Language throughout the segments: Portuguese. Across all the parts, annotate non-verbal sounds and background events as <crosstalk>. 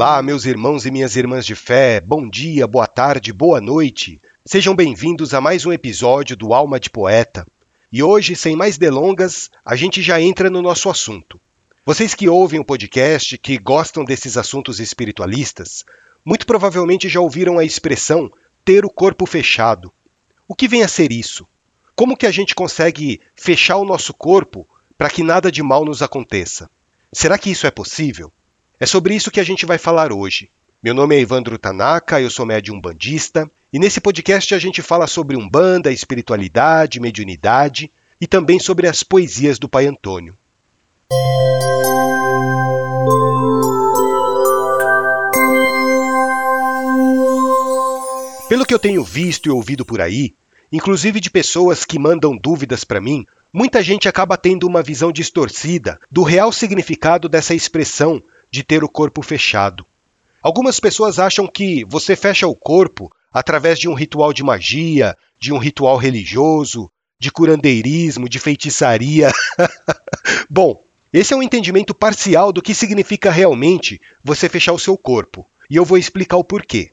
Olá, meus irmãos e minhas irmãs de fé, bom dia, boa tarde, boa noite. Sejam bem-vindos a mais um episódio do Alma de Poeta. E hoje, sem mais delongas, a gente já entra no nosso assunto. Vocês que ouvem o podcast, que gostam desses assuntos espiritualistas, muito provavelmente já ouviram a expressão ter o corpo fechado. O que vem a ser isso? Como que a gente consegue fechar o nosso corpo para que nada de mal nos aconteça? Será que isso é possível? É sobre isso que a gente vai falar hoje. Meu nome é Evandro Tanaka, eu sou médium bandista, e nesse podcast a gente fala sobre umbanda, espiritualidade, mediunidade e também sobre as poesias do Pai Antônio. Pelo que eu tenho visto e ouvido por aí, inclusive de pessoas que mandam dúvidas para mim, muita gente acaba tendo uma visão distorcida do real significado dessa expressão de ter o corpo fechado. Algumas pessoas acham que você fecha o corpo através de um ritual de magia, de um ritual religioso, de curandeirismo, de feitiçaria. <laughs> Bom, esse é um entendimento parcial do que significa realmente você fechar o seu corpo, e eu vou explicar o porquê.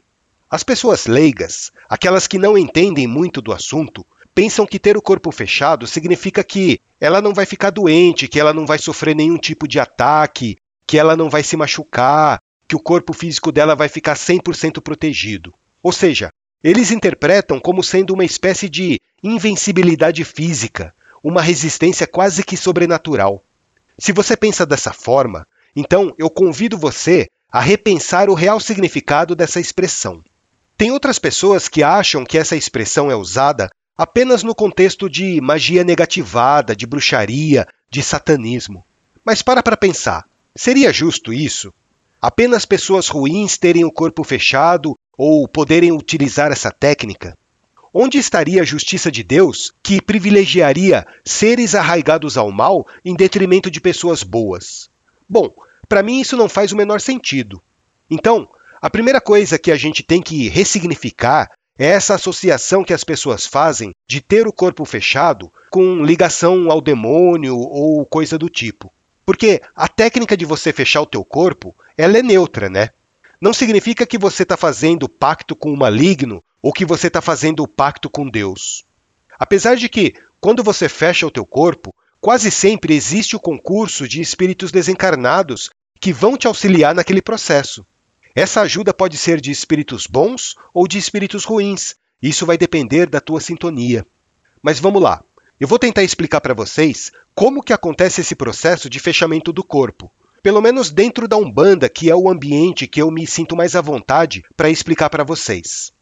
As pessoas leigas, aquelas que não entendem muito do assunto, pensam que ter o corpo fechado significa que ela não vai ficar doente, que ela não vai sofrer nenhum tipo de ataque, que ela não vai se machucar, que o corpo físico dela vai ficar 100% protegido. Ou seja, eles interpretam como sendo uma espécie de invencibilidade física, uma resistência quase que sobrenatural. Se você pensa dessa forma, então eu convido você a repensar o real significado dessa expressão. Tem outras pessoas que acham que essa expressão é usada apenas no contexto de magia negativada, de bruxaria, de satanismo. Mas para para pensar. Seria justo isso? Apenas pessoas ruins terem o corpo fechado ou poderem utilizar essa técnica? Onde estaria a justiça de Deus que privilegiaria seres arraigados ao mal em detrimento de pessoas boas? Bom, para mim isso não faz o menor sentido. Então, a primeira coisa que a gente tem que ressignificar é essa associação que as pessoas fazem de ter o corpo fechado com ligação ao demônio ou coisa do tipo. Porque a técnica de você fechar o teu corpo, ela é neutra, né? Não significa que você está fazendo pacto com o maligno ou que você está fazendo o pacto com Deus. Apesar de que, quando você fecha o teu corpo, quase sempre existe o concurso de espíritos desencarnados que vão te auxiliar naquele processo. Essa ajuda pode ser de espíritos bons ou de espíritos ruins. Isso vai depender da tua sintonia. Mas vamos lá. Eu vou tentar explicar para vocês como que acontece esse processo de fechamento do corpo. Pelo menos dentro da Umbanda, que é o ambiente que eu me sinto mais à vontade para explicar para vocês.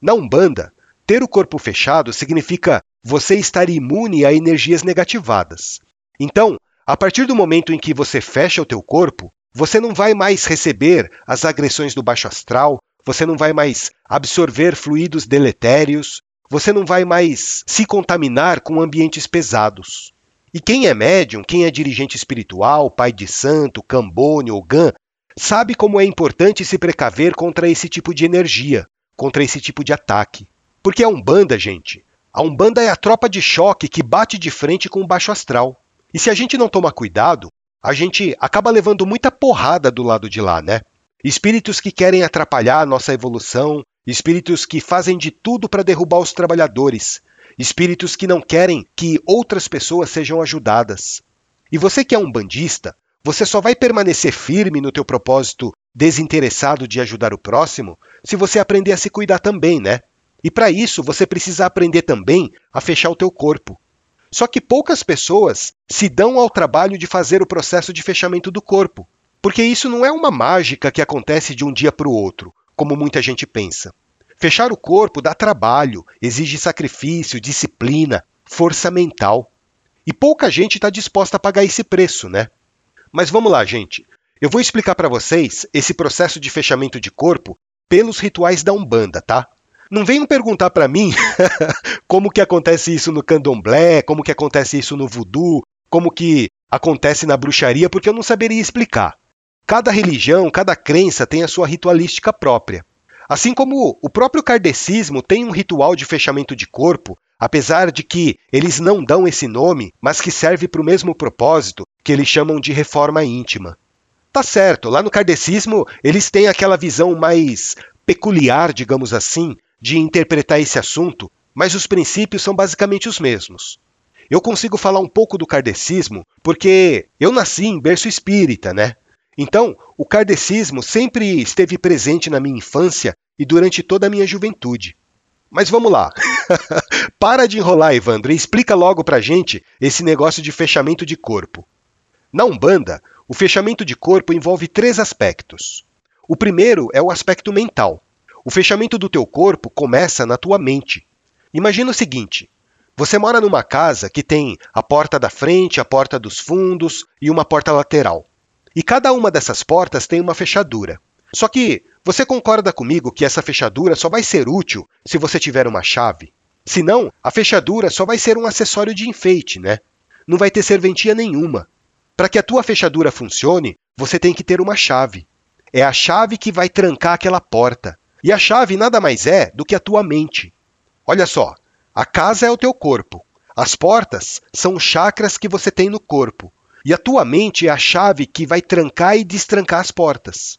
Na Umbanda, ter o corpo fechado significa você estar imune a energias negativadas. Então, a partir do momento em que você fecha o teu corpo, você não vai mais receber as agressões do baixo astral, você não vai mais absorver fluidos deletérios, você não vai mais se contaminar com ambientes pesados. E quem é médium, quem é dirigente espiritual, pai de santo, cambone ou gan, sabe como é importante se precaver contra esse tipo de energia, contra esse tipo de ataque. Porque a Umbanda, gente, a Umbanda é a tropa de choque que bate de frente com o baixo astral. E se a gente não tomar cuidado, a gente acaba levando muita porrada do lado de lá, né? Espíritos que querem atrapalhar a nossa evolução, espíritos que fazem de tudo para derrubar os trabalhadores, espíritos que não querem que outras pessoas sejam ajudadas. E você que é um bandista, você só vai permanecer firme no teu propósito desinteressado de ajudar o próximo se você aprender a se cuidar também, né? E para isso você precisa aprender também a fechar o teu corpo. Só que poucas pessoas se dão ao trabalho de fazer o processo de fechamento do corpo, porque isso não é uma mágica que acontece de um dia para o outro como muita gente pensa. Fechar o corpo dá trabalho, exige sacrifício, disciplina, força mental. E pouca gente está disposta a pagar esse preço, né? Mas vamos lá, gente. Eu vou explicar para vocês esse processo de fechamento de corpo pelos rituais da Umbanda, tá? Não venham perguntar para mim <laughs> como que acontece isso no candomblé, como que acontece isso no voodoo, como que acontece na bruxaria, porque eu não saberia explicar. Cada religião, cada crença tem a sua ritualística própria. Assim como o próprio kardecismo tem um ritual de fechamento de corpo, apesar de que eles não dão esse nome, mas que serve para o mesmo propósito, que eles chamam de reforma íntima. Tá certo, lá no kardecismo eles têm aquela visão mais peculiar, digamos assim, de interpretar esse assunto, mas os princípios são basicamente os mesmos. Eu consigo falar um pouco do kardecismo porque eu nasci em berço espírita, né? Então, o kardecismo sempre esteve presente na minha infância e durante toda a minha juventude. Mas vamos lá. <laughs> Para de enrolar, Evandro, e explica logo pra gente esse negócio de fechamento de corpo. Na Umbanda, o fechamento de corpo envolve três aspectos. O primeiro é o aspecto mental. O fechamento do teu corpo começa na tua mente. Imagina o seguinte: você mora numa casa que tem a porta da frente, a porta dos fundos e uma porta lateral. E cada uma dessas portas tem uma fechadura. Só que você concorda comigo que essa fechadura só vai ser útil se você tiver uma chave? Senão, a fechadura só vai ser um acessório de enfeite, né? Não vai ter serventia nenhuma. Para que a tua fechadura funcione, você tem que ter uma chave. É a chave que vai trancar aquela porta. E a chave nada mais é do que a tua mente. Olha só, a casa é o teu corpo. As portas são chakras que você tem no corpo. E a tua mente é a chave que vai trancar e destrancar as portas.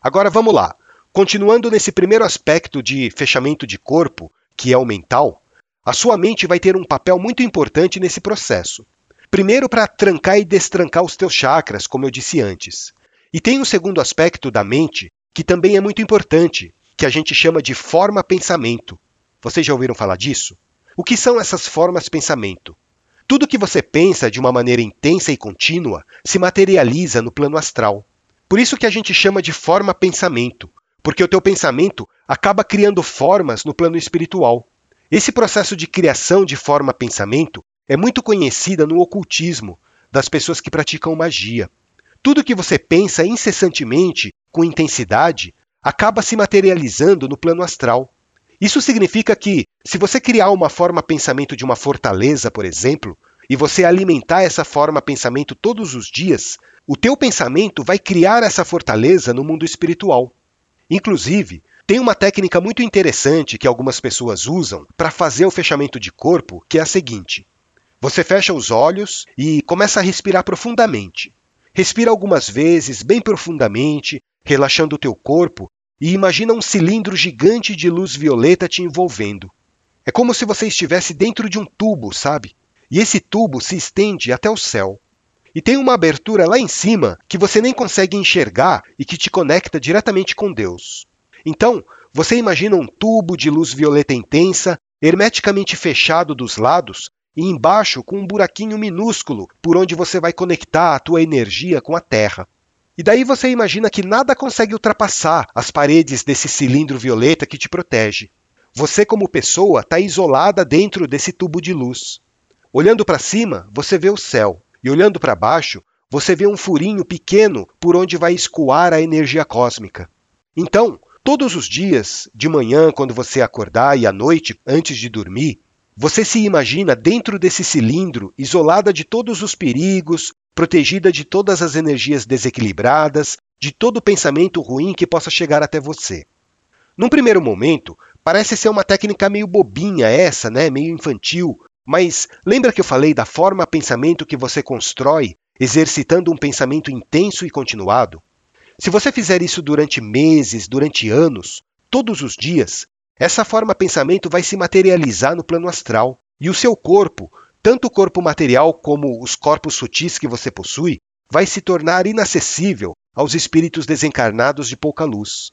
Agora vamos lá. Continuando nesse primeiro aspecto de fechamento de corpo, que é o mental, a sua mente vai ter um papel muito importante nesse processo. Primeiro, para trancar e destrancar os teus chakras, como eu disse antes. E tem um segundo aspecto da mente que também é muito importante, que a gente chama de forma pensamento. Vocês já ouviram falar disso? O que são essas formas pensamento? Tudo que você pensa de uma maneira intensa e contínua se materializa no plano astral. Por isso que a gente chama de forma pensamento, porque o teu pensamento acaba criando formas no plano espiritual. Esse processo de criação de forma-pensamento é muito conhecida no ocultismo, das pessoas que praticam magia. Tudo que você pensa incessantemente, com intensidade, acaba se materializando no plano astral. Isso significa que, se você criar uma forma-pensamento de uma fortaleza, por exemplo, e você alimentar essa forma-pensamento todos os dias, o teu pensamento vai criar essa fortaleza no mundo espiritual. Inclusive, tem uma técnica muito interessante que algumas pessoas usam para fazer o fechamento de corpo, que é a seguinte: você fecha os olhos e começa a respirar profundamente. Respira algumas vezes, bem profundamente, relaxando o teu corpo e imagina um cilindro gigante de luz violeta te envolvendo. É como se você estivesse dentro de um tubo, sabe? E esse tubo se estende até o céu. E tem uma abertura lá em cima que você nem consegue enxergar e que te conecta diretamente com Deus. Então, você imagina um tubo de luz violeta intensa, hermeticamente fechado dos lados e embaixo com um buraquinho minúsculo por onde você vai conectar a tua energia com a Terra. E daí você imagina que nada consegue ultrapassar as paredes desse cilindro violeta que te protege. Você, como pessoa, está isolada dentro desse tubo de luz. Olhando para cima, você vê o céu. E olhando para baixo, você vê um furinho pequeno por onde vai escoar a energia cósmica. Então, todos os dias, de manhã, quando você acordar e à noite, antes de dormir, você se imagina dentro desse cilindro, isolada de todos os perigos, protegida de todas as energias desequilibradas, de todo pensamento ruim que possa chegar até você. Num primeiro momento, parece ser uma técnica meio bobinha essa, né? meio infantil, mas lembra que eu falei da forma pensamento que você constrói, exercitando um pensamento intenso e continuado? Se você fizer isso durante meses, durante anos, todos os dias, essa forma pensamento vai se materializar no plano astral e o seu corpo, tanto o corpo material como os corpos sutis que você possui, vai se tornar inacessível aos espíritos desencarnados de pouca luz.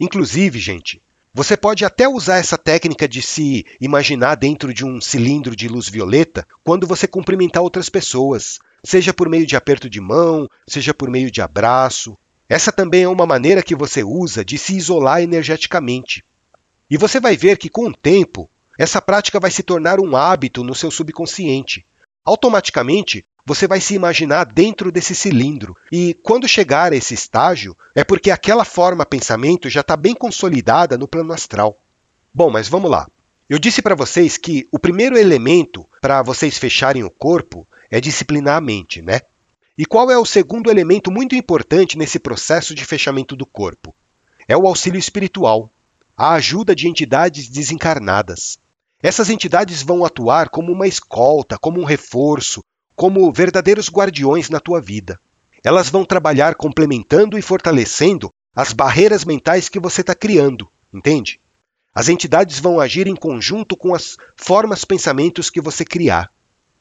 Inclusive, gente, você pode até usar essa técnica de se imaginar dentro de um cilindro de luz violeta quando você cumprimentar outras pessoas, seja por meio de aperto de mão, seja por meio de abraço. Essa também é uma maneira que você usa de se isolar energeticamente. E você vai ver que, com o tempo, essa prática vai se tornar um hábito no seu subconsciente. Automaticamente, você vai se imaginar dentro desse cilindro. E quando chegar a esse estágio, é porque aquela forma pensamento já está bem consolidada no plano astral. Bom, mas vamos lá. Eu disse para vocês que o primeiro elemento para vocês fecharem o corpo é disciplinar a mente, né? E qual é o segundo elemento muito importante nesse processo de fechamento do corpo? É o auxílio espiritual, a ajuda de entidades desencarnadas. Essas entidades vão atuar como uma escolta, como um reforço, como verdadeiros guardiões na tua vida. elas vão trabalhar complementando e fortalecendo as barreiras mentais que você está criando, entende? As entidades vão agir em conjunto com as formas pensamentos que você criar.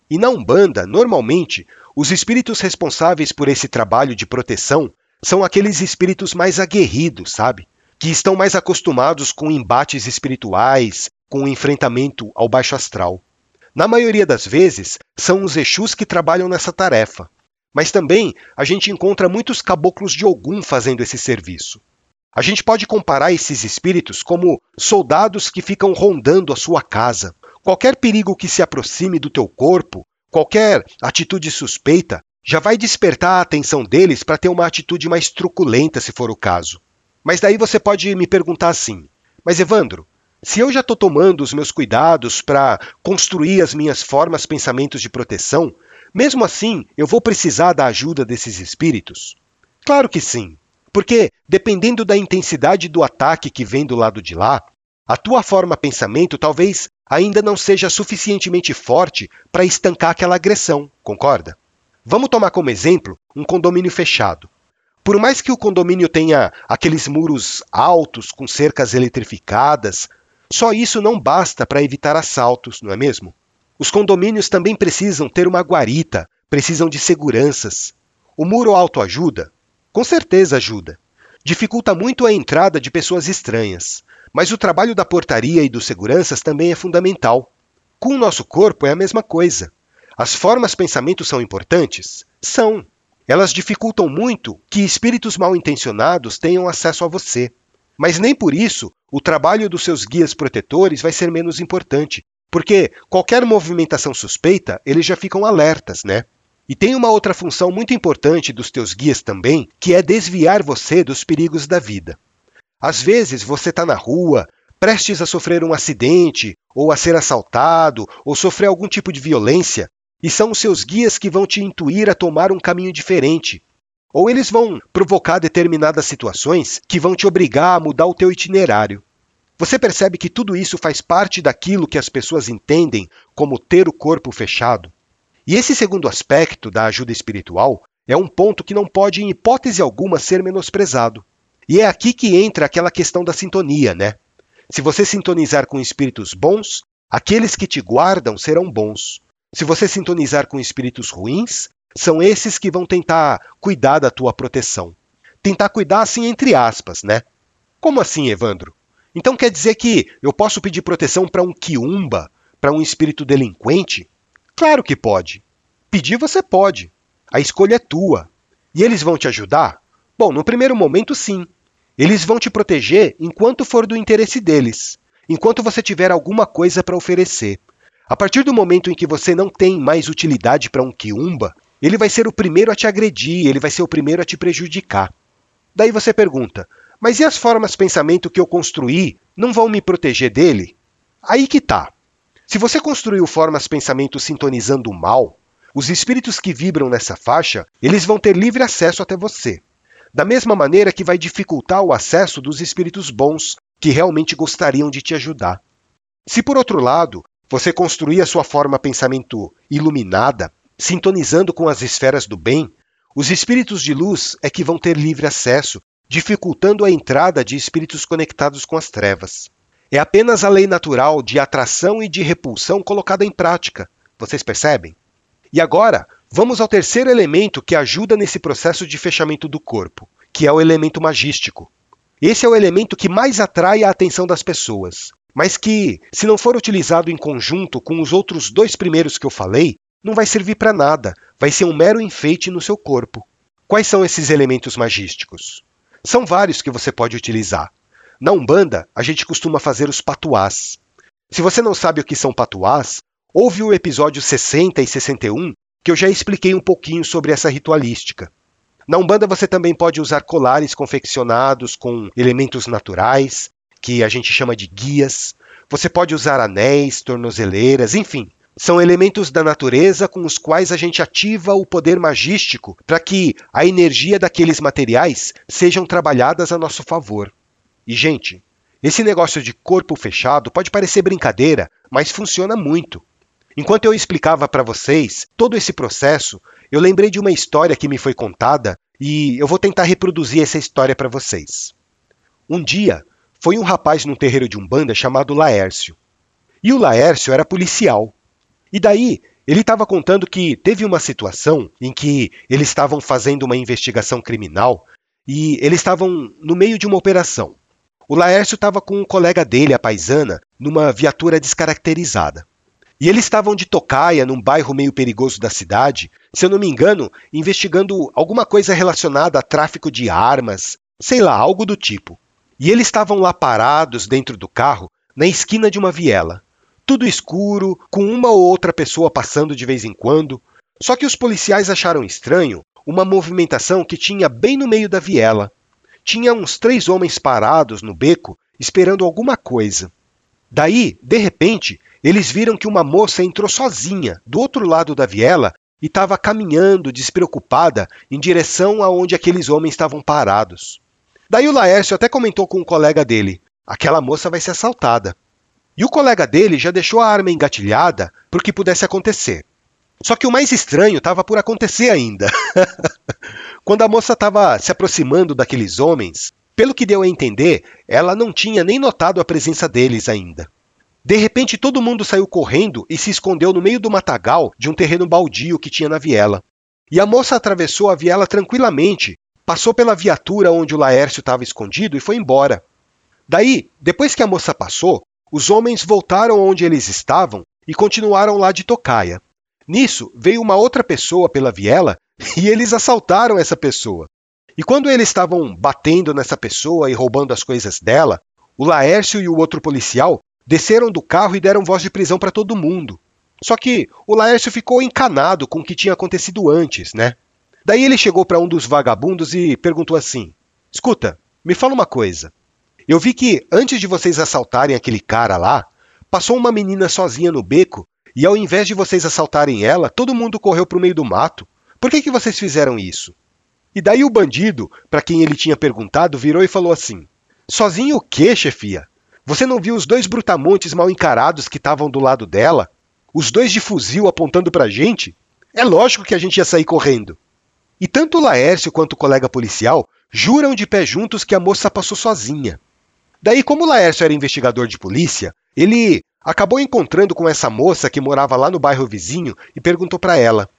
E na Umbanda, normalmente, os espíritos responsáveis por esse trabalho de proteção são aqueles espíritos mais aguerridos, sabe? Que estão mais acostumados com embates espirituais, com o enfrentamento ao baixo astral. Na maioria das vezes, são os Exus que trabalham nessa tarefa. Mas também a gente encontra muitos caboclos de Ogum fazendo esse serviço. A gente pode comparar esses espíritos como soldados que ficam rondando a sua casa. Qualquer perigo que se aproxime do teu corpo, qualquer atitude suspeita, já vai despertar a atenção deles para ter uma atitude mais truculenta, se for o caso. Mas daí você pode me perguntar assim: Mas Evandro, se eu já estou tomando os meus cuidados para construir as minhas formas, pensamentos de proteção, mesmo assim eu vou precisar da ajuda desses espíritos? Claro que sim, porque dependendo da intensidade do ataque que vem do lado de lá, a tua forma pensamento talvez ainda não seja suficientemente forte para estancar aquela agressão, concorda? Vamos tomar como exemplo um condomínio fechado. Por mais que o condomínio tenha aqueles muros altos com cercas eletrificadas, só isso não basta para evitar assaltos, não é mesmo? Os condomínios também precisam ter uma guarita, precisam de seguranças. O muro alto ajuda? Com certeza ajuda. Dificulta muito a entrada de pessoas estranhas, mas o trabalho da portaria e dos seguranças também é fundamental. Com o nosso corpo é a mesma coisa. As formas pensamento são importantes? São. Elas dificultam muito que espíritos mal intencionados tenham acesso a você. Mas nem por isso o trabalho dos seus guias protetores vai ser menos importante, porque qualquer movimentação suspeita, eles já ficam alertas, né? E tem uma outra função muito importante dos teus guias também, que é desviar você dos perigos da vida. Às vezes você está na rua, prestes a sofrer um acidente, ou a ser assaltado, ou sofrer algum tipo de violência, e são os seus guias que vão te intuir a tomar um caminho diferente. Ou eles vão provocar determinadas situações que vão te obrigar a mudar o teu itinerário. Você percebe que tudo isso faz parte daquilo que as pessoas entendem como ter o corpo fechado? E esse segundo aspecto da ajuda espiritual é um ponto que não pode, em hipótese alguma, ser menosprezado. E é aqui que entra aquela questão da sintonia, né? Se você sintonizar com espíritos bons, aqueles que te guardam serão bons. Se você sintonizar com espíritos ruins, são esses que vão tentar cuidar da tua proteção. Tentar cuidar assim entre aspas, né? Como assim, Evandro? Então quer dizer que eu posso pedir proteção para um quiumba, para um espírito delinquente? Claro que pode. Pedir você pode. A escolha é tua. E eles vão te ajudar? Bom, no primeiro momento, sim. Eles vão te proteger enquanto for do interesse deles, enquanto você tiver alguma coisa para oferecer. A partir do momento em que você não tem mais utilidade para um quiumba, ele vai ser o primeiro a te agredir, ele vai ser o primeiro a te prejudicar. Daí você pergunta: mas e as formas pensamento que eu construí não vão me proteger dele? Aí que tá. Se você construiu formas pensamento sintonizando o mal, os espíritos que vibram nessa faixa, eles vão ter livre acesso até você. Da mesma maneira que vai dificultar o acesso dos espíritos bons, que realmente gostariam de te ajudar. Se por outro lado, você construir a sua forma pensamento iluminada, sintonizando com as esferas do bem, os espíritos de luz é que vão ter livre acesso, dificultando a entrada de espíritos conectados com as trevas. É apenas a lei natural de atração e de repulsão colocada em prática. Vocês percebem? E agora, vamos ao terceiro elemento que ajuda nesse processo de fechamento do corpo, que é o elemento magístico. Esse é o elemento que mais atrai a atenção das pessoas mas que, se não for utilizado em conjunto com os outros dois primeiros que eu falei, não vai servir para nada, vai ser um mero enfeite no seu corpo. Quais são esses elementos magísticos? São vários que você pode utilizar. Na Umbanda, a gente costuma fazer os patuás. Se você não sabe o que são patuás, ouve o episódio 60 e 61, que eu já expliquei um pouquinho sobre essa ritualística. Na Umbanda você também pode usar colares confeccionados com elementos naturais, que a gente chama de guias. Você pode usar anéis, tornozeleiras, enfim. São elementos da natureza com os quais a gente ativa o poder magístico para que a energia daqueles materiais sejam trabalhadas a nosso favor. E, gente, esse negócio de corpo fechado pode parecer brincadeira, mas funciona muito. Enquanto eu explicava para vocês todo esse processo, eu lembrei de uma história que me foi contada e eu vou tentar reproduzir essa história para vocês. Um dia, foi um rapaz num terreiro de Umbanda chamado Laércio. E o Laércio era policial. E daí, ele estava contando que teve uma situação em que eles estavam fazendo uma investigação criminal e eles estavam no meio de uma operação. O Laércio estava com um colega dele, a paisana, numa viatura descaracterizada. E eles estavam de tocaia num bairro meio perigoso da cidade, se eu não me engano, investigando alguma coisa relacionada a tráfico de armas, sei lá, algo do tipo. E eles estavam lá parados dentro do carro, na esquina de uma viela. Tudo escuro, com uma ou outra pessoa passando de vez em quando. Só que os policiais acharam estranho uma movimentação que tinha bem no meio da viela. Tinha uns três homens parados no beco, esperando alguma coisa. Daí, de repente, eles viram que uma moça entrou sozinha do outro lado da viela e estava caminhando despreocupada em direção aonde aqueles homens estavam parados. Daí o Laércio até comentou com um colega dele: aquela moça vai ser assaltada. E o colega dele já deixou a arma engatilhada para o que pudesse acontecer. Só que o mais estranho estava por acontecer ainda. <laughs> Quando a moça estava se aproximando daqueles homens, pelo que deu a entender, ela não tinha nem notado a presença deles ainda. De repente, todo mundo saiu correndo e se escondeu no meio do matagal de um terreno baldio que tinha na viela. E a moça atravessou a viela tranquilamente, passou pela viatura onde o Laércio estava escondido e foi embora. Daí, depois que a moça passou, os homens voltaram onde eles estavam e continuaram lá de tocaia. Nisso, veio uma outra pessoa pela viela <laughs> e eles assaltaram essa pessoa. E quando eles estavam batendo nessa pessoa e roubando as coisas dela, o Laércio e o outro policial Desceram do carro e deram voz de prisão para todo mundo. Só que o Laércio ficou encanado com o que tinha acontecido antes, né? Daí ele chegou para um dos vagabundos e perguntou assim: Escuta, me fala uma coisa. Eu vi que antes de vocês assaltarem aquele cara lá, passou uma menina sozinha no beco e ao invés de vocês assaltarem ela, todo mundo correu para o meio do mato. Por que, que vocês fizeram isso? E daí o bandido, para quem ele tinha perguntado, virou e falou assim: Sozinho o quê, chefia? Você não viu os dois brutamontes mal encarados que estavam do lado dela? Os dois de fuzil apontando pra gente? É lógico que a gente ia sair correndo. E tanto o Laércio quanto o colega policial juram de pé juntos que a moça passou sozinha. Daí, como o Laércio era investigador de polícia, ele acabou encontrando com essa moça que morava lá no bairro vizinho e perguntou para ela: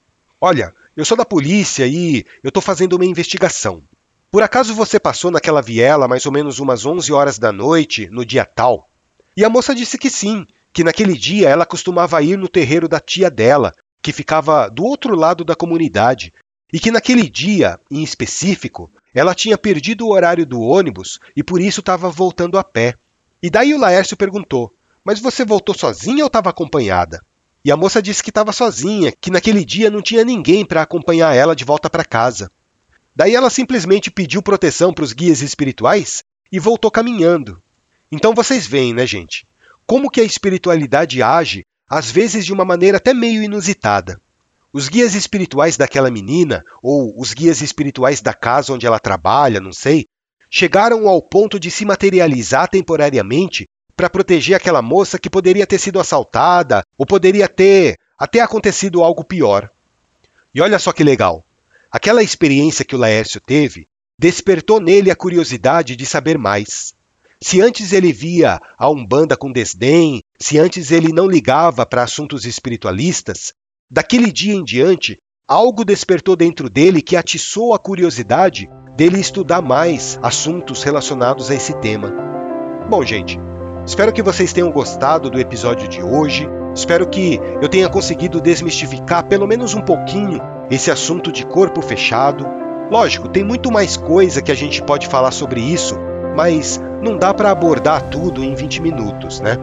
Olha, eu sou da polícia e eu estou fazendo uma investigação. Por acaso você passou naquela viela mais ou menos umas 11 horas da noite, no dia tal? E a moça disse que sim, que naquele dia ela costumava ir no terreiro da tia dela, que ficava do outro lado da comunidade, e que naquele dia, em específico, ela tinha perdido o horário do ônibus e por isso estava voltando a pé. E daí o Laércio perguntou: Mas você voltou sozinha ou estava acompanhada? E a moça disse que estava sozinha, que naquele dia não tinha ninguém para acompanhar ela de volta para casa. Daí ela simplesmente pediu proteção para os guias espirituais e voltou caminhando. Então vocês veem, né, gente? Como que a espiritualidade age, às vezes de uma maneira até meio inusitada. Os guias espirituais daquela menina, ou os guias espirituais da casa onde ela trabalha, não sei, chegaram ao ponto de se materializar temporariamente para proteger aquela moça que poderia ter sido assaltada ou poderia ter até acontecido algo pior. E olha só que legal. Aquela experiência que o Laércio teve despertou nele a curiosidade de saber mais. Se antes ele via a Umbanda com desdém, se antes ele não ligava para assuntos espiritualistas, daquele dia em diante, algo despertou dentro dele que atiçou a curiosidade dele estudar mais assuntos relacionados a esse tema. Bom, gente, espero que vocês tenham gostado do episódio de hoje. Espero que eu tenha conseguido desmistificar pelo menos um pouquinho esse assunto de corpo fechado. Lógico, tem muito mais coisa que a gente pode falar sobre isso, mas não dá para abordar tudo em 20 minutos, né?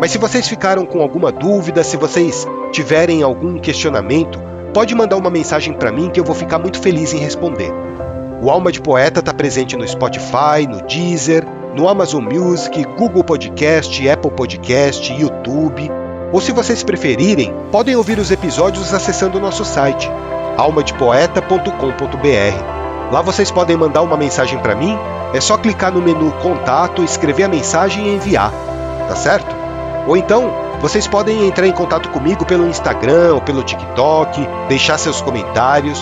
Mas se vocês ficaram com alguma dúvida, se vocês tiverem algum questionamento, pode mandar uma mensagem para mim que eu vou ficar muito feliz em responder. O Alma de Poeta está presente no Spotify, no Deezer, no Amazon Music, Google Podcast, Apple Podcast, YouTube. Ou se vocês preferirem, podem ouvir os episódios acessando o nosso site almadepoeta.com.br. Lá vocês podem mandar uma mensagem para mim, é só clicar no menu Contato, escrever a mensagem e enviar, tá certo? Ou então, Vocês podem entrar em contato comigo pelo Instagram ou pelo TikTok, deixar seus comentários,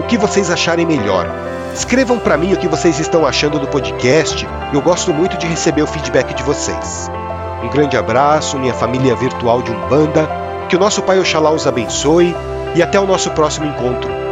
o que vocês acharem melhor. Escrevam para mim o que vocês estão achando do podcast, eu gosto muito de receber o feedback de vocês. Um grande abraço, minha família virtual de Umbanda, que o nosso Pai Oxalá os abençoe e até o nosso próximo encontro.